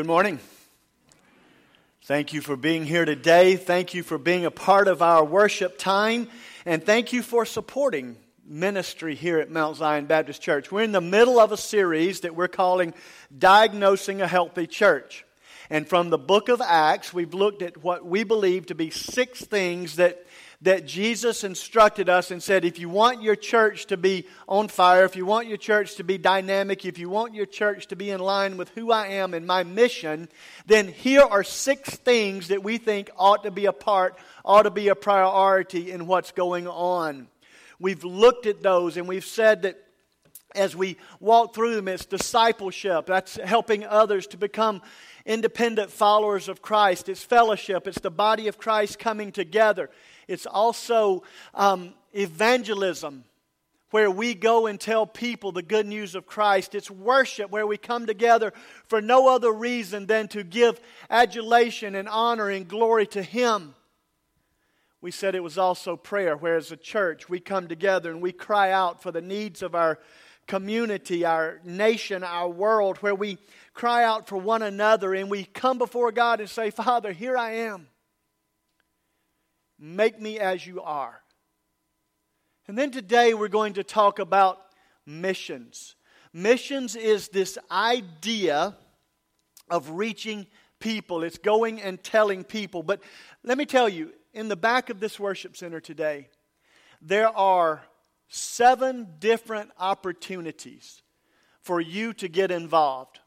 Good morning. Thank you for being here today. Thank you for being a part of our worship time. And thank you for supporting ministry here at Mount Zion Baptist Church. We're in the middle of a series that we're calling Diagnosing a Healthy Church. And from the book of Acts, we've looked at what we believe to be six things that that Jesus instructed us and said, if you want your church to be on fire, if you want your church to be dynamic, if you want your church to be in line with who I am and my mission, then here are six things that we think ought to be a part, ought to be a priority in what's going on. We've looked at those and we've said that as we walk through them, it's discipleship. That's helping others to become independent followers of Christ. It's fellowship. It's the body of Christ coming together. It's also um, evangelism, where we go and tell people the good news of Christ. It's worship, where we come together for no other reason than to give adulation and honor and glory to Him. We said it was also prayer, where as a church we come together and we cry out for the needs of our community, our nation, our world, where we cry out for one another and we come before God and say, Father, here I am. Make me as you are. And then today we're going to talk about missions. Missions is this idea of reaching people, it's going and telling people. But let me tell you, in the back of this worship center today, there are seven different opportunities for you to get involved.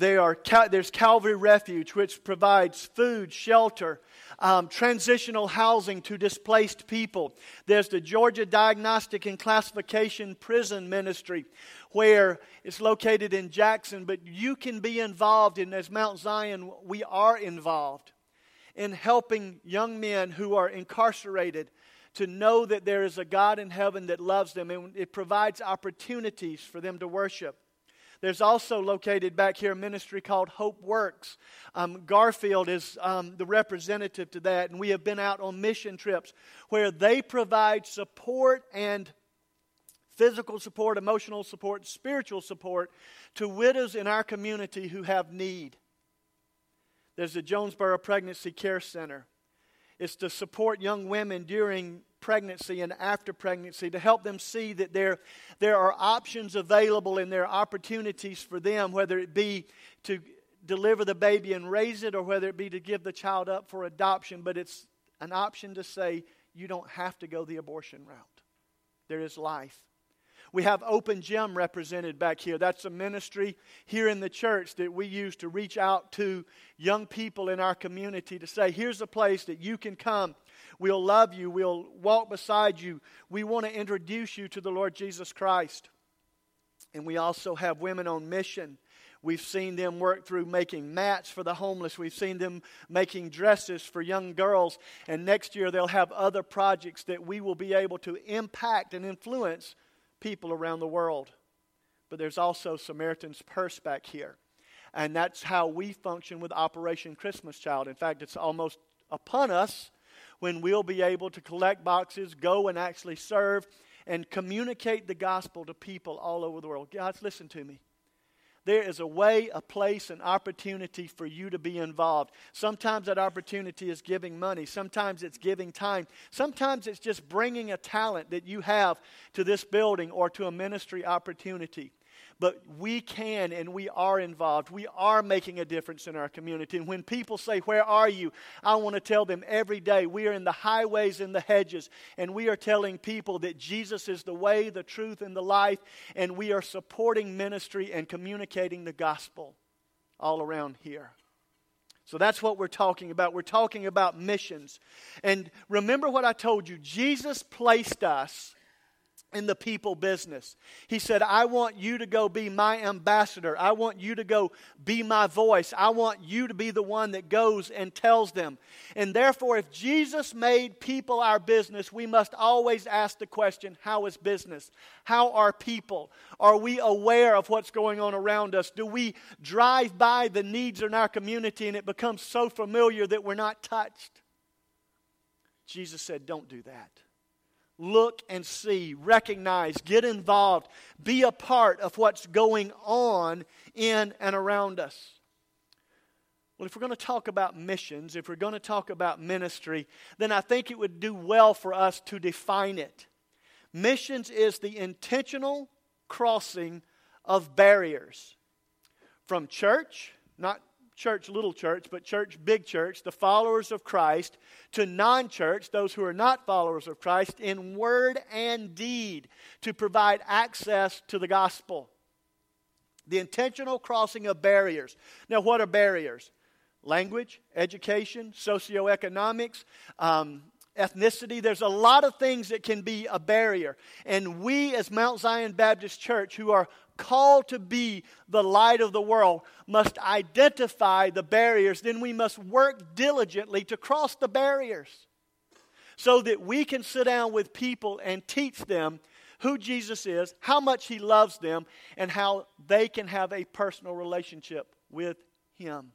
Are, there's Calvary Refuge, which provides food, shelter, um, transitional housing to displaced people. There's the Georgia Diagnostic and Classification Prison Ministry, where it's located in Jackson, but you can be involved in, as Mount Zion, we are involved in helping young men who are incarcerated to know that there is a God in heaven that loves them, and it provides opportunities for them to worship. There's also located back here a ministry called Hope Works. Um, Garfield is um, the representative to that, and we have been out on mission trips where they provide support and physical support, emotional support, spiritual support to widows in our community who have need. There's the Jonesboro Pregnancy Care Center. It's to support young women during pregnancy and after pregnancy to help them see that there, there are options available and there are opportunities for them, whether it be to deliver the baby and raise it or whether it be to give the child up for adoption. But it's an option to say you don't have to go the abortion route, there is life. We have Open Gym represented back here. That's a ministry here in the church that we use to reach out to young people in our community to say, here's a place that you can come We'll love you. We'll walk beside you. We want to introduce you to the Lord Jesus Christ. And we also have women on mission. We've seen them work through making mats for the homeless. We've seen them making dresses for young girls. And next year they'll have other projects that we will be able to impact and influence people around the world. But there's also Samaritan's Purse back here. And that's how we function with Operation Christmas Child. In fact, it's almost upon us when we'll be able to collect boxes, go and actually serve, and communicate the gospel to people all over the world. Guys, listen to me. There is a way, a place, an opportunity for you to be involved. Sometimes that opportunity is giving money. Sometimes it's giving time. Sometimes it's just bringing a talent that you have to this building or to a ministry opportunity but we can and we are involved. We are making a difference in our community. And when people say, Where are you? I want to tell them every day we are in the highways and the hedges, and we are telling people that Jesus is the way, the truth, and the life, and we are supporting ministry and communicating the gospel all around here. So that's what we're talking about. We're talking about missions. And remember what I told you Jesus placed us in the people business. He said, I want you to go be my ambassador. I want you to go be my voice. I want you to be the one that goes and tells them. And therefore, if Jesus made people our business, we must always ask the question how is business? How are people? Are we aware of what's going on around us? Do we drive by the needs in our community and it becomes so familiar that we're not touched? Jesus said, Don't do that look and see, recognize, get involved, be a part of what's going on in and around us. Well, if we're going to talk about missions, if we're going to talk about ministry, then I think it would do well for us to define it. Missions is the intentional crossing of barriers from church, not church, little church, but church, big church, the followers of Christ, to non church, those who are not followers of Christ, in word and deed to provide access to the gospel. The intentional crossing of barriers. Now, what are barriers? Language, education, socioeconomics, um, ethnicity. There's a lot of things that can be a barrier. And we, as Mount Zion Baptist Church, who are called to be the light of the world, must identify the barriers. Then we must work diligently to cross the barriers so that we can sit down with people and teach them who Jesus is, how much He loves them, and how they can have a personal relationship with Him.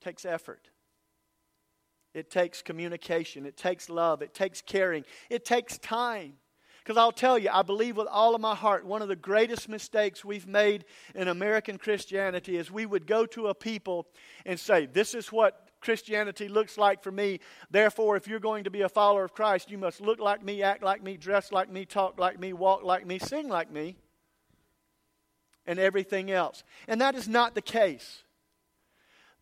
It takes effort. It takes communication. It takes love. It takes caring. It takes time. Because I'll tell you, I believe with all of my heart, one of the greatest mistakes we've made in American Christianity is we would go to a people and say, This is what Christianity looks like for me. Therefore, if you're going to be a follower of Christ, you must look like me, act like me, dress like me, talk like me, walk like me, sing like me, and everything else. And that is not the case.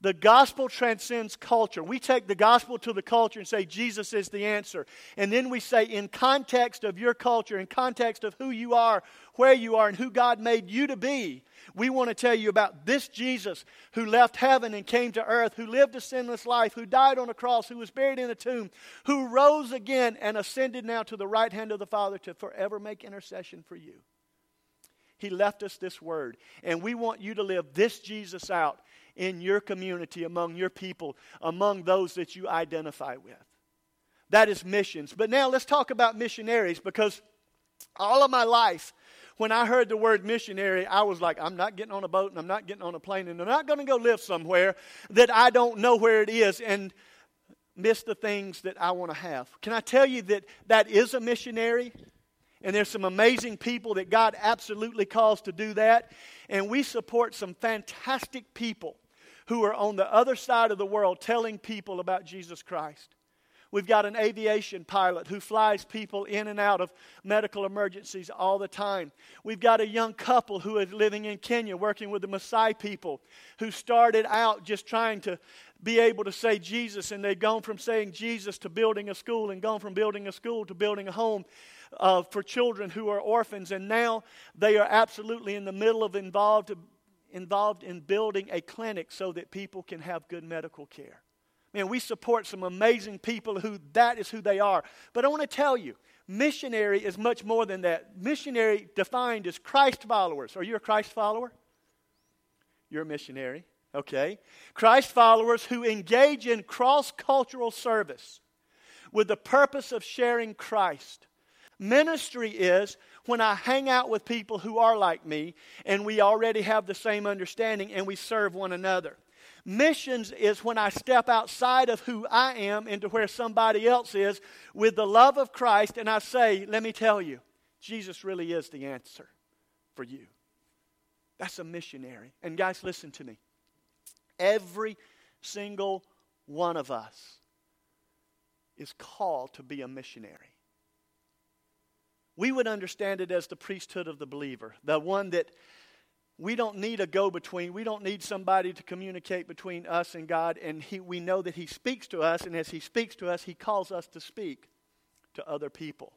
The gospel transcends culture. We take the gospel to the culture and say Jesus is the answer. And then we say, in context of your culture, in context of who you are, where you are, and who God made you to be, we want to tell you about this Jesus who left heaven and came to earth, who lived a sinless life, who died on a cross, who was buried in a tomb, who rose again and ascended now to the right hand of the Father to forever make intercession for you. He left us this word, and we want you to live this Jesus out in your community, among your people, among those that you identify with. That is missions. But now let's talk about missionaries because all of my life, when I heard the word missionary, I was like, I'm not getting on a boat and I'm not getting on a plane and I'm not going to go live somewhere that I don't know where it is and miss the things that I want to have. Can I tell you that that is a missionary? And there's some amazing people that God absolutely calls to do that. And we support some fantastic people who are on the other side of the world telling people about Jesus Christ. We've got an aviation pilot who flies people in and out of medical emergencies all the time. We've got a young couple who is living in Kenya working with the Maasai people who started out just trying to be able to say Jesus, and they've gone from saying Jesus to building a school, and gone from building a school to building a home uh, for children who are orphans, and now they are absolutely in the middle of involved involved in building a clinic so that people can have good medical care. Man, we support some amazing people who that is who they are. But I want to tell you, missionary is much more than that. Missionary defined as Christ followers. Are you a Christ follower? You're a missionary. Okay. Christ followers who engage in cross cultural service with the purpose of sharing Christ. Ministry is when I hang out with people who are like me and we already have the same understanding and we serve one another. Missions is when I step outside of who I am into where somebody else is with the love of Christ and I say, let me tell you, Jesus really is the answer for you. That's a missionary. And guys, listen to me. Every single one of us is called to be a missionary we would understand it as the priesthood of the believer, the one that we don't need a go between. We don't need somebody to communicate between us and God. And he, we know that He speaks to us. And as He speaks to us, He calls us to speak to other people.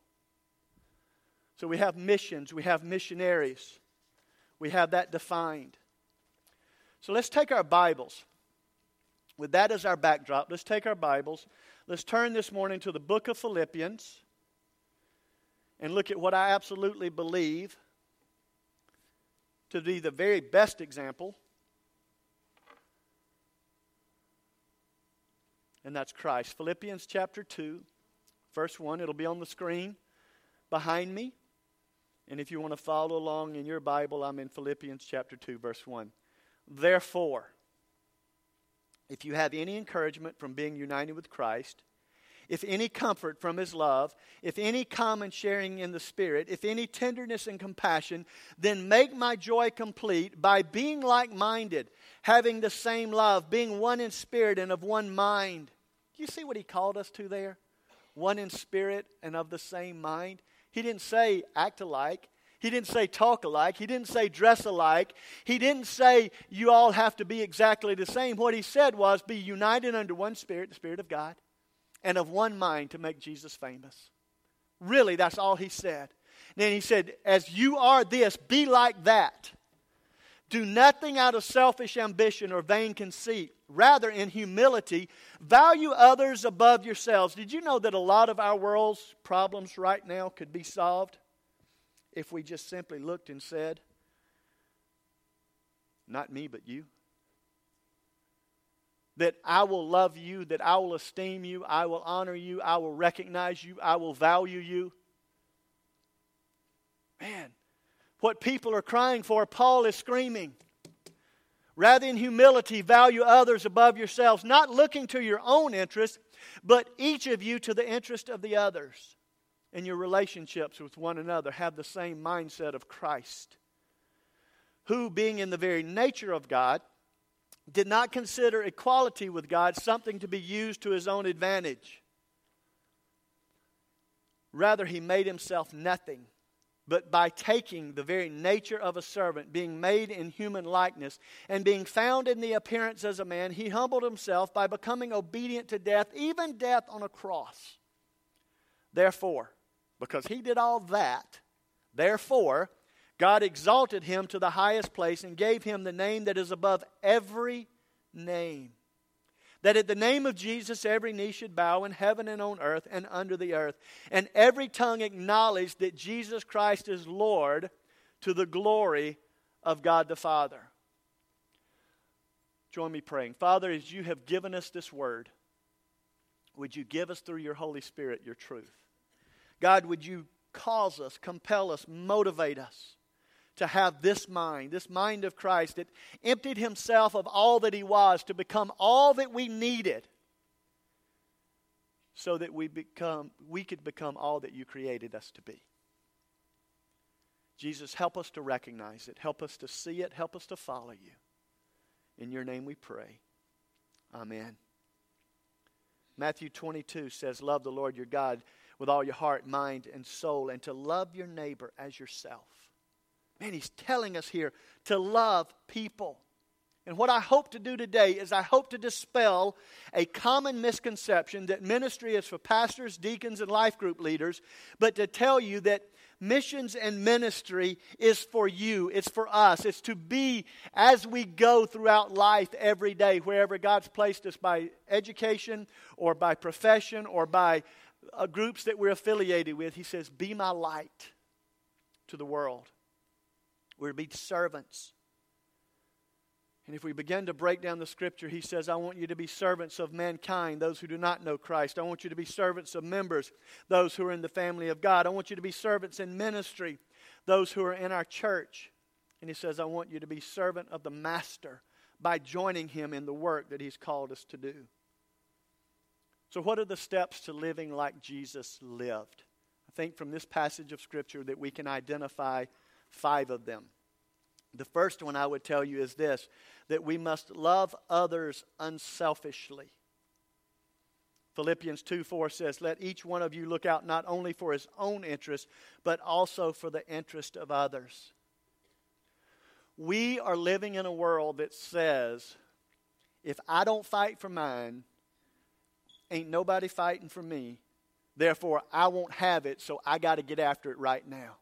So we have missions, we have missionaries, we have that defined. So let's take our Bibles. With that as our backdrop, let's take our Bibles. Let's turn this morning to the book of Philippians and look at what I absolutely believe to be the very best example. And that's Christ. Philippians chapter 2, verse 1. It'll be on the screen behind me. And if you want to follow along in your Bible, I'm in Philippians chapter 2, verse 1. Therefore, if you have any encouragement from being united with Christ, if any comfort from his love, if any common sharing in the Spirit, if any tenderness and compassion, then make my joy complete by being like minded, having the same love, being one in spirit and of one mind. You see what he called us to there? One in spirit and of the same mind. He didn't say act alike. He didn't say talk alike. He didn't say dress alike. He didn't say you all have to be exactly the same. What he said was be united under one spirit, the Spirit of God and of one mind to make Jesus famous. Really, that's all he said. then he said, As you are this, be like that. Do nothing out of selfish ambition or vain conceit. Rather, in humility, value others above yourselves. Did you know that a lot of our world's problems right now could be solved if we just simply looked and said, Not me, but you? That I will love you, that I will esteem you, I will honor you, I will recognize you, I will value you. Man, what people are crying for, Paul is screaming. Rather, in humility, value others above yourselves, not looking to your own interest, but each of you to the interest of the others. In your relationships with one another, have the same mindset of Christ, who, being in the very nature of God, did not consider equality with God something to be used to his own advantage. Rather, he made himself nothing, but by taking the very nature of a servant, being made in human likeness, and being found in the appearance as a man, he humbled himself by becoming obedient to death, even death on a cross. Therefore, because he did all that, therefore, God exalted him to the highest place and gave him the name that is above every name. That at the name of Jesus every knee should bow in heaven and on earth and under the earth, and every tongue acknowledge that Jesus Christ is Lord to the glory of God the Father. Join me praying. Father, as you have given us this word, would you give us through your Holy Spirit your truth? God, would you cause us, compel us, motivate us to have this mind, this mind of Christ that emptied himself of all that he was to become all that we needed so that we become we could become all that you created us to be. Jesus, help us to recognize it, help us to see it, help us to follow you. In your name we pray. Amen. Matthew 22 says, Love the Lord your God with all your heart, mind, and soul, and to love your neighbor as yourself. Man, he's telling us here to love people. And what I hope to do today is I hope to dispel a common misconception that ministry is for pastors, deacons, and life group leaders, but to tell you that missions and ministry is for you. It's for us. It's to be as we go throughout life every day, wherever God's placed us by education or by profession or by uh, groups that we're affiliated with. He says, Be my light to the world. We're to be servants. And if we begin to break down the scripture, he says, I want you to be servants of mankind, those who do not know Christ. I want you to be servants of members, those who are in the family of God. I want you to be servants in ministry, those who are in our church. And he says, I want you to be servant of the master by joining him in the work that he's called us to do. So, what are the steps to living like Jesus lived? I think from this passage of scripture that we can identify five of them. The first one I would tell you is this that we must love others unselfishly. Philippians 2 4 says, Let each one of you look out not only for his own interest, but also for the interest of others. We are living in a world that says, if I don't fight for mine, ain't nobody fighting for me. Therefore, I won't have it, so I got to get after it right now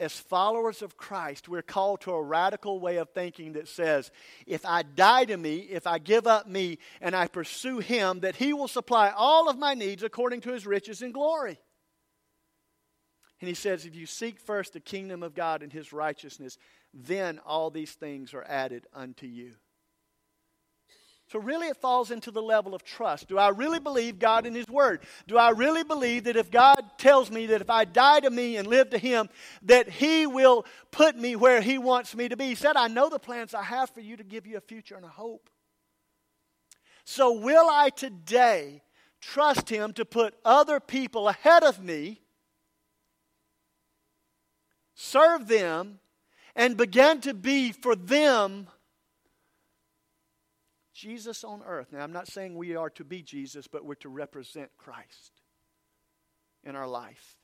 as followers of Christ, we're called to a radical way of thinking that says, if I die to me, if I give up me, and I pursue Him, that He will supply all of my needs according to His riches and glory. And He says, if you seek first the kingdom of God and His righteousness, then all these things are added unto you. So, really, it falls into the level of trust. Do I really believe God in His Word? Do I really believe that if God tells me that if I die to me and live to Him, that He will put me where He wants me to be? He said, I know the plans I have for you to give you a future and a hope. So, will I today trust Him to put other people ahead of me, serve them, and begin to be for them Jesus on earth. Now, I'm not saying we are to be Jesus, but we're to represent Christ in our life.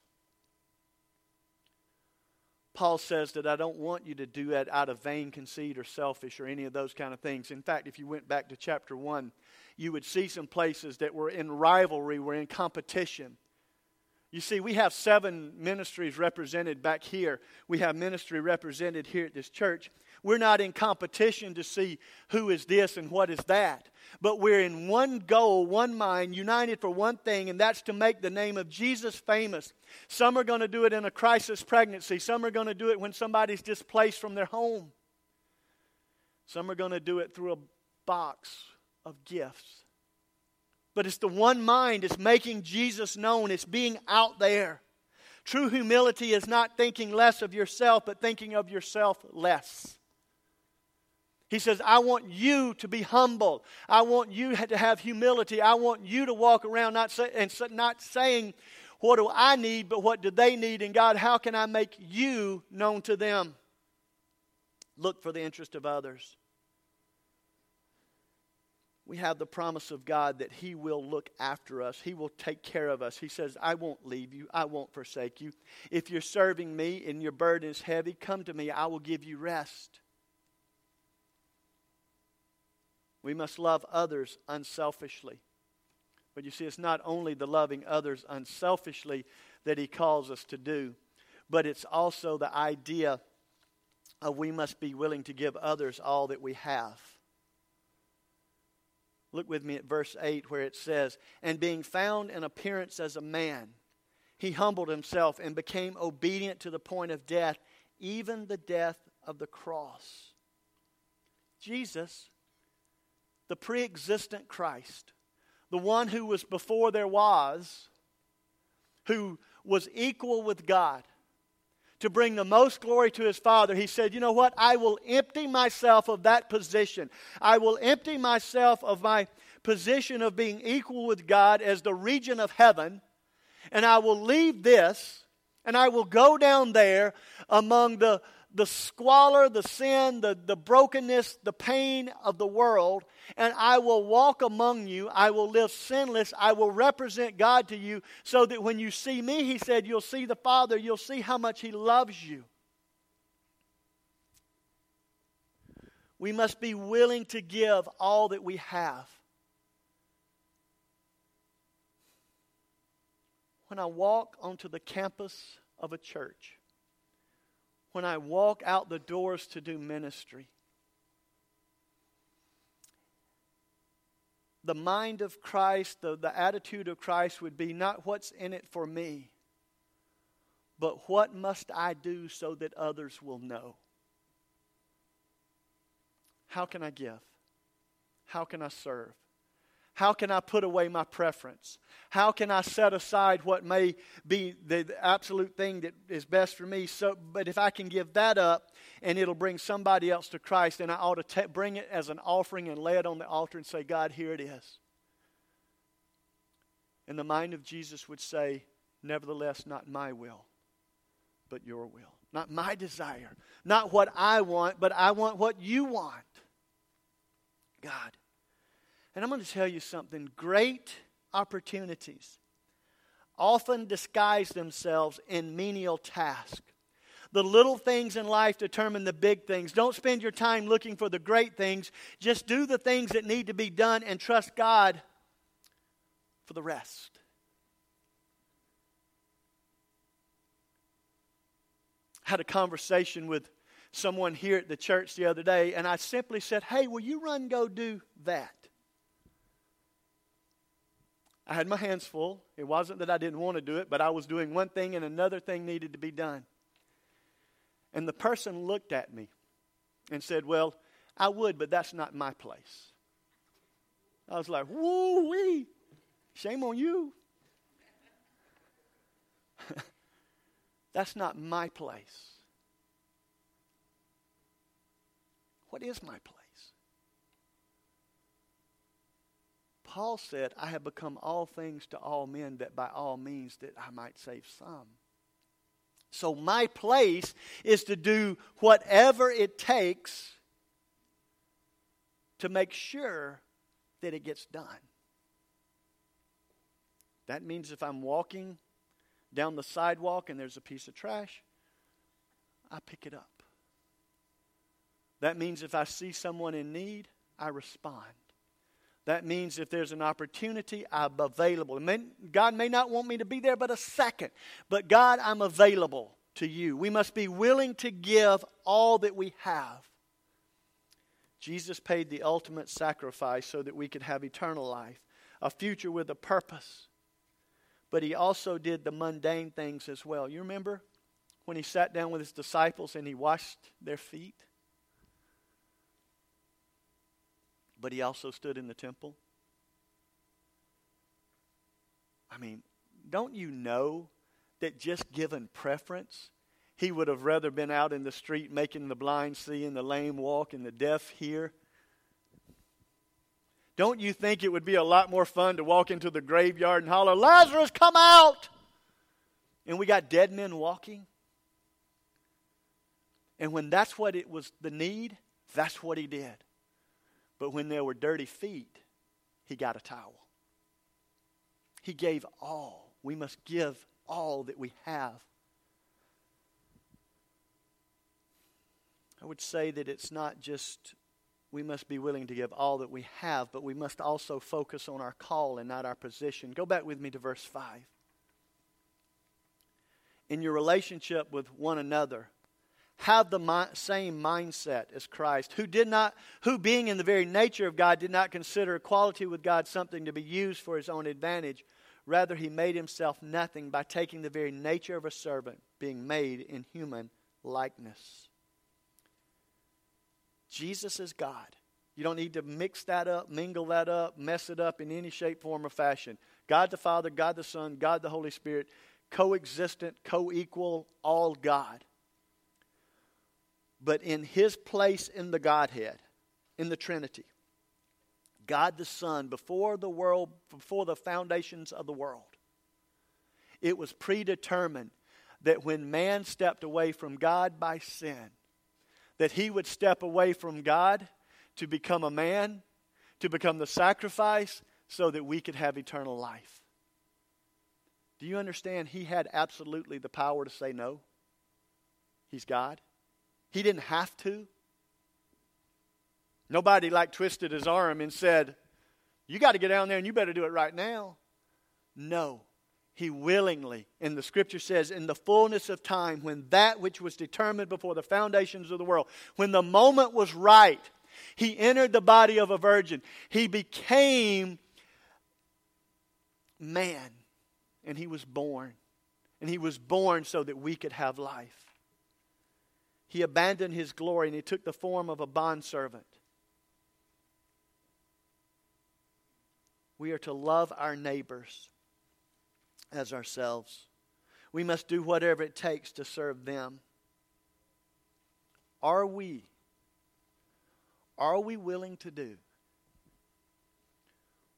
Paul says that I don't want you to do that out of vain conceit or selfish or any of those kind of things. In fact, if you went back to chapter 1, you would see some places that were in rivalry, were in competition. You see, we have seven ministries represented back here. We have ministry represented here at this church. We're not in competition to see who is this and what is that. But we're in one goal, one mind, united for one thing, and that's to make the name of Jesus famous. Some are going to do it in a crisis pregnancy, some are going to do it when somebody's displaced from their home, some are going to do it through a box of gifts. But it's the one mind, it's making Jesus known, it's being out there. True humility is not thinking less of yourself, but thinking of yourself less. He says, I want you to be humble. I want you to have humility. I want you to walk around not, say, and not saying, What do I need, but what do they need? And God, how can I make you known to them? Look for the interest of others. We have the promise of God that He will look after us. He will take care of us. He says, I won't leave you. I won't forsake you. If you're serving me and your burden is heavy, come to me. I will give you rest. We must love others unselfishly. But you see, it's not only the loving others unselfishly that he calls us to do, but it's also the idea of we must be willing to give others all that we have. Look with me at verse 8 where it says, And being found in appearance as a man, he humbled himself and became obedient to the point of death, even the death of the cross. Jesus the pre existent Christ, the one who was before there was, who was equal with God, to bring the most glory to his Father, he said, You know what? I will empty myself of that position. I will empty myself of my position of being equal with God as the region of heaven, and I will leave this, and I will go down there among the the squalor, the sin, the, the brokenness, the pain of the world, and I will walk among you. I will live sinless. I will represent God to you so that when you see me, he said, you'll see the Father. You'll see how much he loves you. We must be willing to give all that we have. When I walk onto the campus of a church, when I walk out the doors to do ministry. The mind of Christ, the, the attitude of Christ would be not what's in it for me, but what must I do so that others will know? How can I give? How can I serve? How can I put away my preference? How can I set aside what may be the, absolute thing that is best for me? So, but if I can give that up and it'll bring somebody else to Christ, then I ought to bring it as an offering and lay it on the altar and say, God, here it is. And the mind of Jesus would say, Nevertheless, not my will, but your will. Not my desire. Not what I want, but I want what you want. God. And I'm going to tell you something great opportunities often disguise themselves in menial tasks. The little things in life determine the big things. Don't spend your time looking for the great things. Just do the things that need to be done and trust God for the rest. I had a conversation with someone here at the church the other day, and I simply said, Hey, will you run, go do that? I had my hands full. It wasn't that I didn't want to do it, but I was doing one thing and another thing needed to be done. And the person looked at me and said, Well, I would, but that's not my place. I was like, Woo wee! Shame on you. that's not my place. What is my place? Paul said, I have become all things to all men that by all means that I might save some. So my place is to do whatever it takes to make sure that it gets done. That means if I'm walking down the sidewalk and there's a piece of trash, I pick it up. That means if I see someone in need, I respond. That means if there's an opportunity, I'm available. God may not want me to be there but a second, but God, I'm available to you. We must be willing to give all that we have. Jesus paid the ultimate sacrifice so that we could have eternal life, a future with a purpose. But he also did the mundane things as well. You remember when he sat down with his disciples and he washed their feet? But he also stood in the temple. I mean, don't you know that just given preference, he would have rather been out in the street making the blind see and the lame walk and the deaf hear? Don't you think it would be a lot more fun to walk into the graveyard and holler, Lazarus, come out? And we got dead men walking? And when that's what it was the need, that's what he did. But when there were dirty feet, he got a towel. He gave all. We must give all that we have. I would say that it's not just we must be willing to give all that we have, but we must also focus on our call and not our position. Go back with me to verse 5. In your relationship with one another, have the mi- same mindset as Christ, who did not, who being in the very nature of God, did not consider equality with God something to be used for his own advantage. Rather, he made himself nothing by taking the very nature of a servant, being made in human likeness. Jesus is God. You don't need to mix that up, mingle that up, mess it up in any shape, form, or fashion. God the Father, God the Son, God the Holy Spirit, coexistent, co equal, all God but in his place in the Godhead, in the Trinity. God the Son, before the world, before the foundations of the world, it was predetermined that when man stepped away from God by sin, that he would step away from God to become a man, to become the sacrifice, so that we could have eternal life. Do you understand? He had absolutely the power to say no. He's God. He didn't have to. Nobody like twisted his arm and said, You got to get down there and you better do it right now. No. He willingly, and the scripture says, in the fullness of time, when that which was determined before the foundations of the world, when the moment was right, he entered the body of a virgin. He became man, and he was born. And he was born so that we could have life he abandoned his glory and he took the form of a bondservant. We are to love our neighbors as ourselves. We must do whatever it takes to serve them. Are we are we willing to do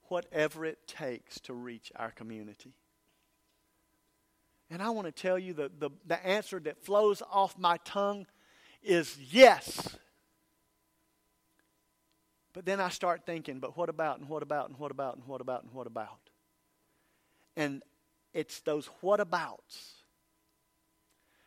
whatever it takes to reach our community? And I want to tell you the, the, the answer that flows off my tongue is yes. But then I start thinking, but what about, and what about, and what about, and what about, and what about? And it's those what abouts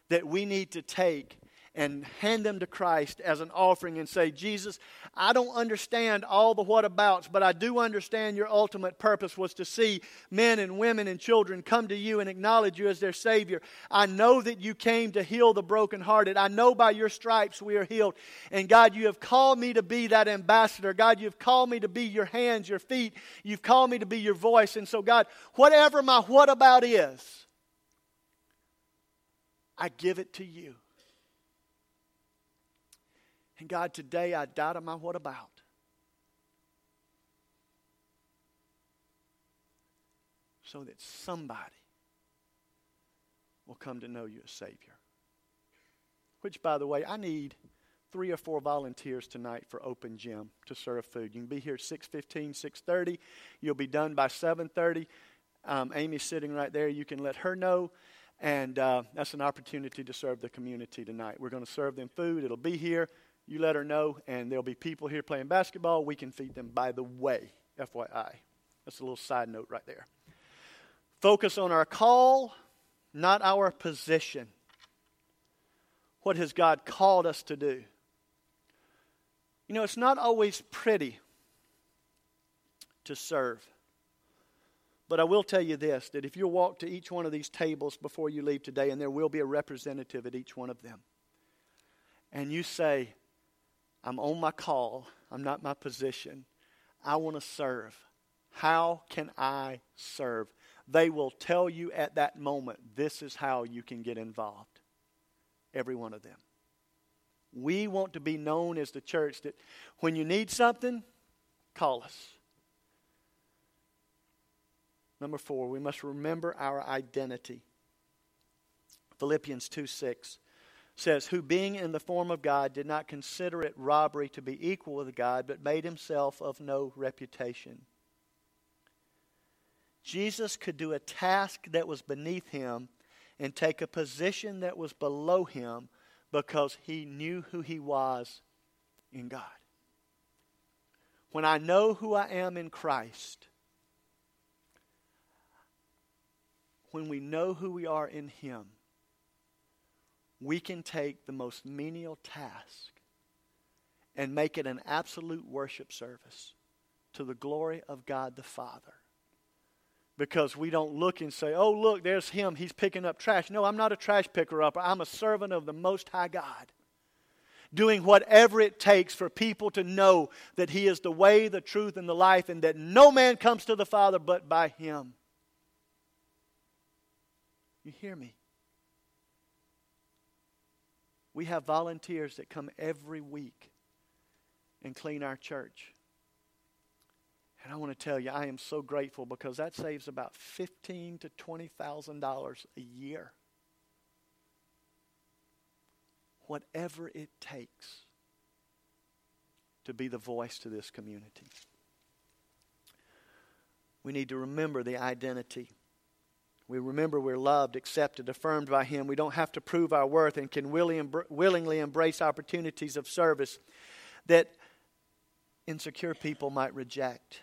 that we need to take and hand them to Christ as an offering and say, Jesus, I don't understand all the whatabouts, but I do understand your ultimate purpose was to see men and women and children come to you and acknowledge you as their Savior. I know that you came to heal the brokenhearted. I know by your stripes we are healed. And God, you have called me to be that ambassador. God, you've called me to be your hands, your feet. You've called me to be your voice. And so, God, whatever my what about is, I give it to you. And God, today I die to my what about. So that somebody will come to know you as Savior. Which, by the way, I need three or four volunteers tonight for open gym to serve food. You can be here 6:15, 6:30. You'll be done by 7:30. Um, Amy's sitting right there. You can let her know, and uh, that's an opportunity to serve the community tonight. We're going to serve them food. It'll be here. You let her know, and there'll be people here playing basketball. We can feed them. By the way, FYI, that's a little side note right there. Focus on our call, not our position. What has God called us to do? You know, it's not always pretty to serve. But I will tell you this that if you walk to each one of these tables before you leave today, and there will be a representative at each one of them, and you say, I'm on my call, I'm not my position, I want to serve. How can I serve? They will tell you at that moment, this is how you can get involved. Every one of them. We want to be known as the church that when you need something, call us. Number four, we must remember our identity. Philippians 2 6 says, Who being in the form of God did not consider it robbery to be equal with God, but made himself of no reputation. Jesus could do a task that was beneath him and take a position that was below him because he knew who he was in God. When I know who I am in Christ, when we know who we are in Him, we can take the most menial task and make it an absolute worship service to the glory of God the Father. Because we don't look and say, oh, look, there's him. He's picking up trash. No, I'm not a trash picker upper. I'm a servant of the Most High God. Doing whatever it takes for people to know that He is the way, the truth, and the life, and that no man comes to the Father but by Him. You hear me? We have volunteers that come every week and clean our church. And I want to tell you, I am so grateful because that saves about fifteen to twenty thousand dollars a year. Whatever it takes to be the voice to this community. We need to remember the identity we remember we're loved, accepted, affirmed by Him. We don't have to prove our worth and can willingly embrace opportunities of service that insecure people might reject.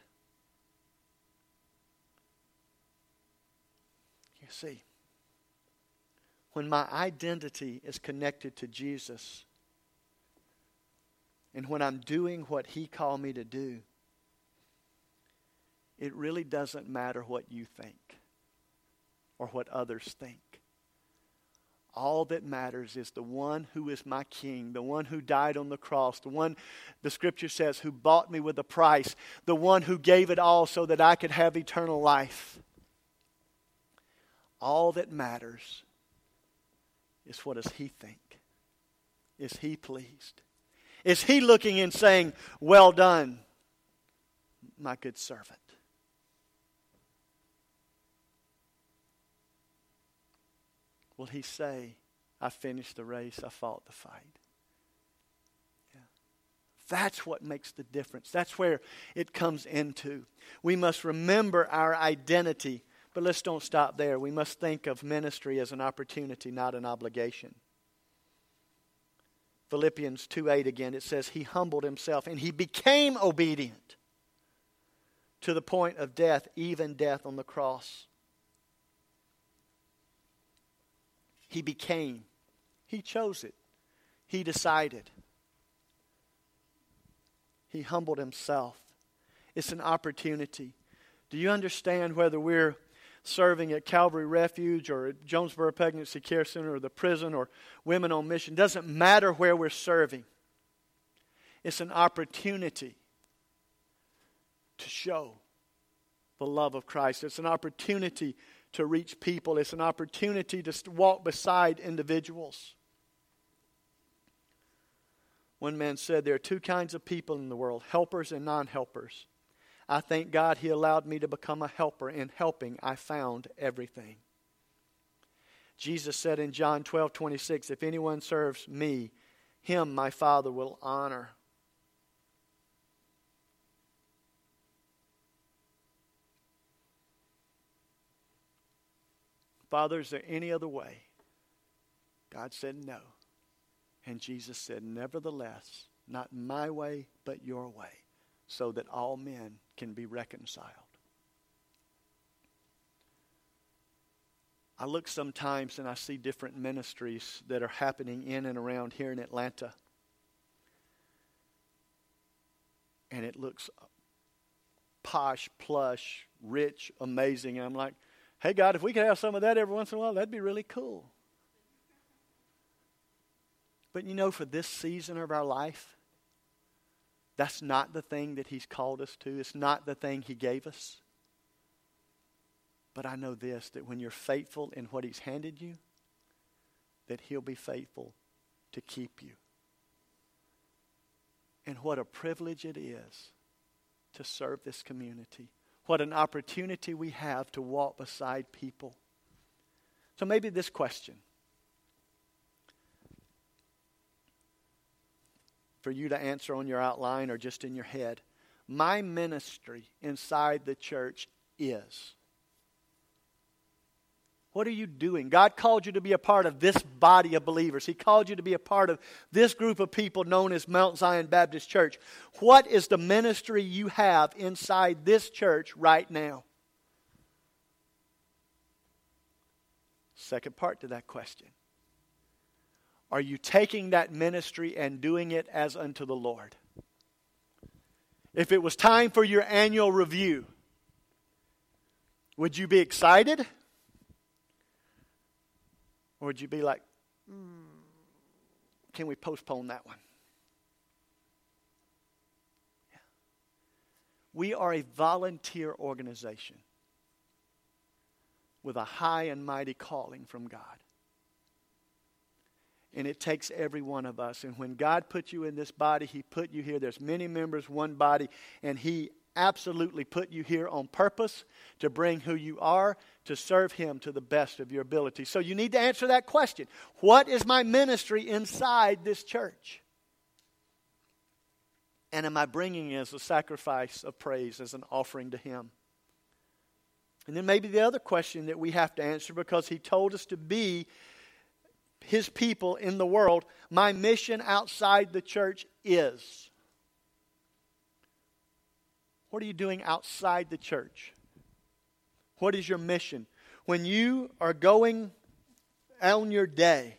You see, when my identity is connected to Jesus, and when I'm doing what He called me to do, it really doesn't matter what you think or what others think. All that matters is the one who is my king, the one who died on the cross, the one, the scripture says, who bought me with a price, the one who gave it all so that I could have eternal life. All that matters is what does he think? Is he pleased? Is he looking and saying, Well done, my good servant? Will he say, I finished the race, I fought the fight? Yeah. That's what makes the difference. That's where it comes into. We must remember our identity, but let's don't stop there. We must think of ministry as an opportunity, not an obligation. Philippians 2 8 again, it says, He humbled himself and he became obedient to the point of death, even death on the cross. He became. He chose it. He decided. He humbled himself. It's an opportunity. Do you understand whether we're serving at Calvary Refuge or at Jonesboro Pregnancy Care Center or the prison or Women on Mission? Doesn't matter where we're serving. It's an opportunity to show the love of Christ. It's an opportunity to reach people, it's an opportunity to walk beside individuals. One man said, There are two kinds of people in the world helpers and non helpers. I thank God He allowed me to become a helper. In helping, I found everything. Jesus said in John 12 26, If anyone serves me, him my Father will honor. Father, is there any other way? God said no. And Jesus said, Nevertheless, not my way, but your way, so that all men can be reconciled. I look sometimes and I see different ministries that are happening in and around here in Atlanta. And it looks posh, plush, rich, amazing. And I'm like, hey, God, if we could have some of that every once in a while, that'd be really cool. But you know, for this season of our life, that's not the thing that He's called us to. It's not the thing He gave us. But I know this that when you're faithful in what He's handed you, that He'll be faithful to keep you. And what a privilege it is to serve this community. What an opportunity we have to walk beside people. So maybe this question for you to answer on your outline or just in your head. My ministry inside the church is. What are you doing? God called you to be a part of this body of believers. He called you to be a part of this group of people known as Mount Zion Baptist Church. What is the ministry you have inside this church right now? Second part to that question are you taking that ministry and doing it as unto the Lord? If it was time for your annual review, would you be excited? Or would you be like, mm, can we postpone that one? Yeah. We are a volunteer organization with a high and mighty calling from God. And it takes every one of us. And when God put you in this body, He put you here. There's many members, one body, and He absolutely put you here on purpose to bring who you are to serve Him to the best of your ability. So you need to answer that question What is my ministry inside this church? And am I bringing as a sacrifice of praise, as an offering to Him? And then maybe the other question that we have to answer because He told us to be his people in the world, my mission outside the church is. What are you doing outside the church? What is your mission? When you are going on your day,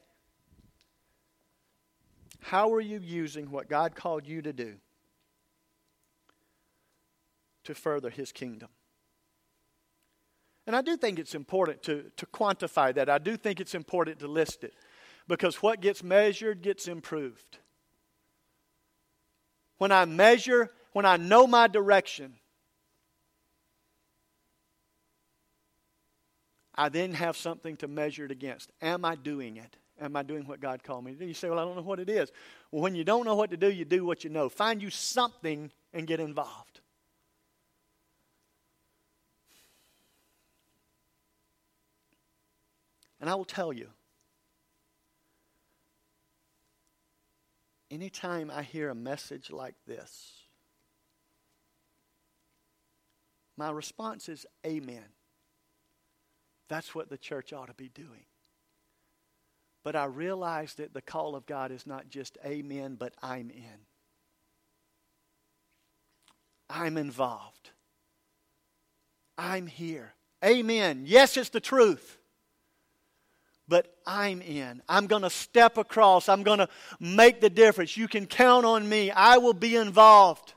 how are you using what God called you to do to further His kingdom? And I do think it's important to, to quantify that. I do think it's important to list it because what gets measured gets improved. When I measure, when I know my direction, I then have something to measure it against. Am I doing it? Am I doing what God called me to do? You say, Well, I don't know what it is. Well, when you don't know what to do, you do what you know. Find you something and get involved. And I will tell you, anytime I hear a message like this, my response is Amen. That's what the church ought to be doing. But I realize that the call of God is not just Amen, but I'm in. I'm involved. I'm here. Amen. Yes, it's the truth but I'm in. I'm going to step across. I'm going to make the difference. You can count on me. I will be involved.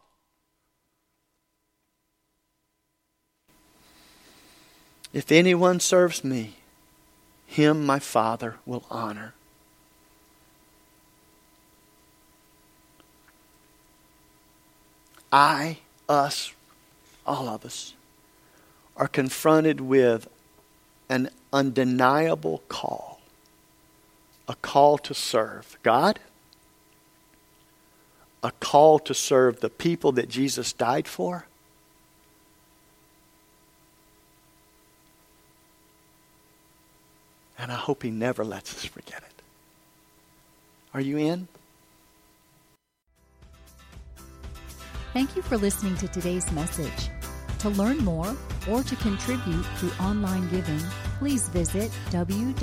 If anyone serves me, him my Father will honor. I, us, all of us, are confronted with an undeniable call a call to serve God, a call to serve the people that Jesus died for. And I hope he never lets us forget it. Are you in? Thank you for listening to today's message. To learn more or to contribute through online giving, please visit www.mzbc.org.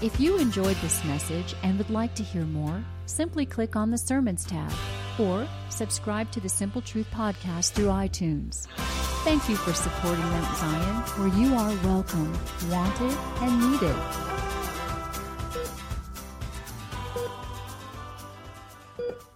If you enjoyed this message and would like to hear more, simply click on the Sermons tab or subscribe to the Simple Truth podcast through iTunes. Thank you for supporting Mount Zion, where you are welcome, wanted, and needed.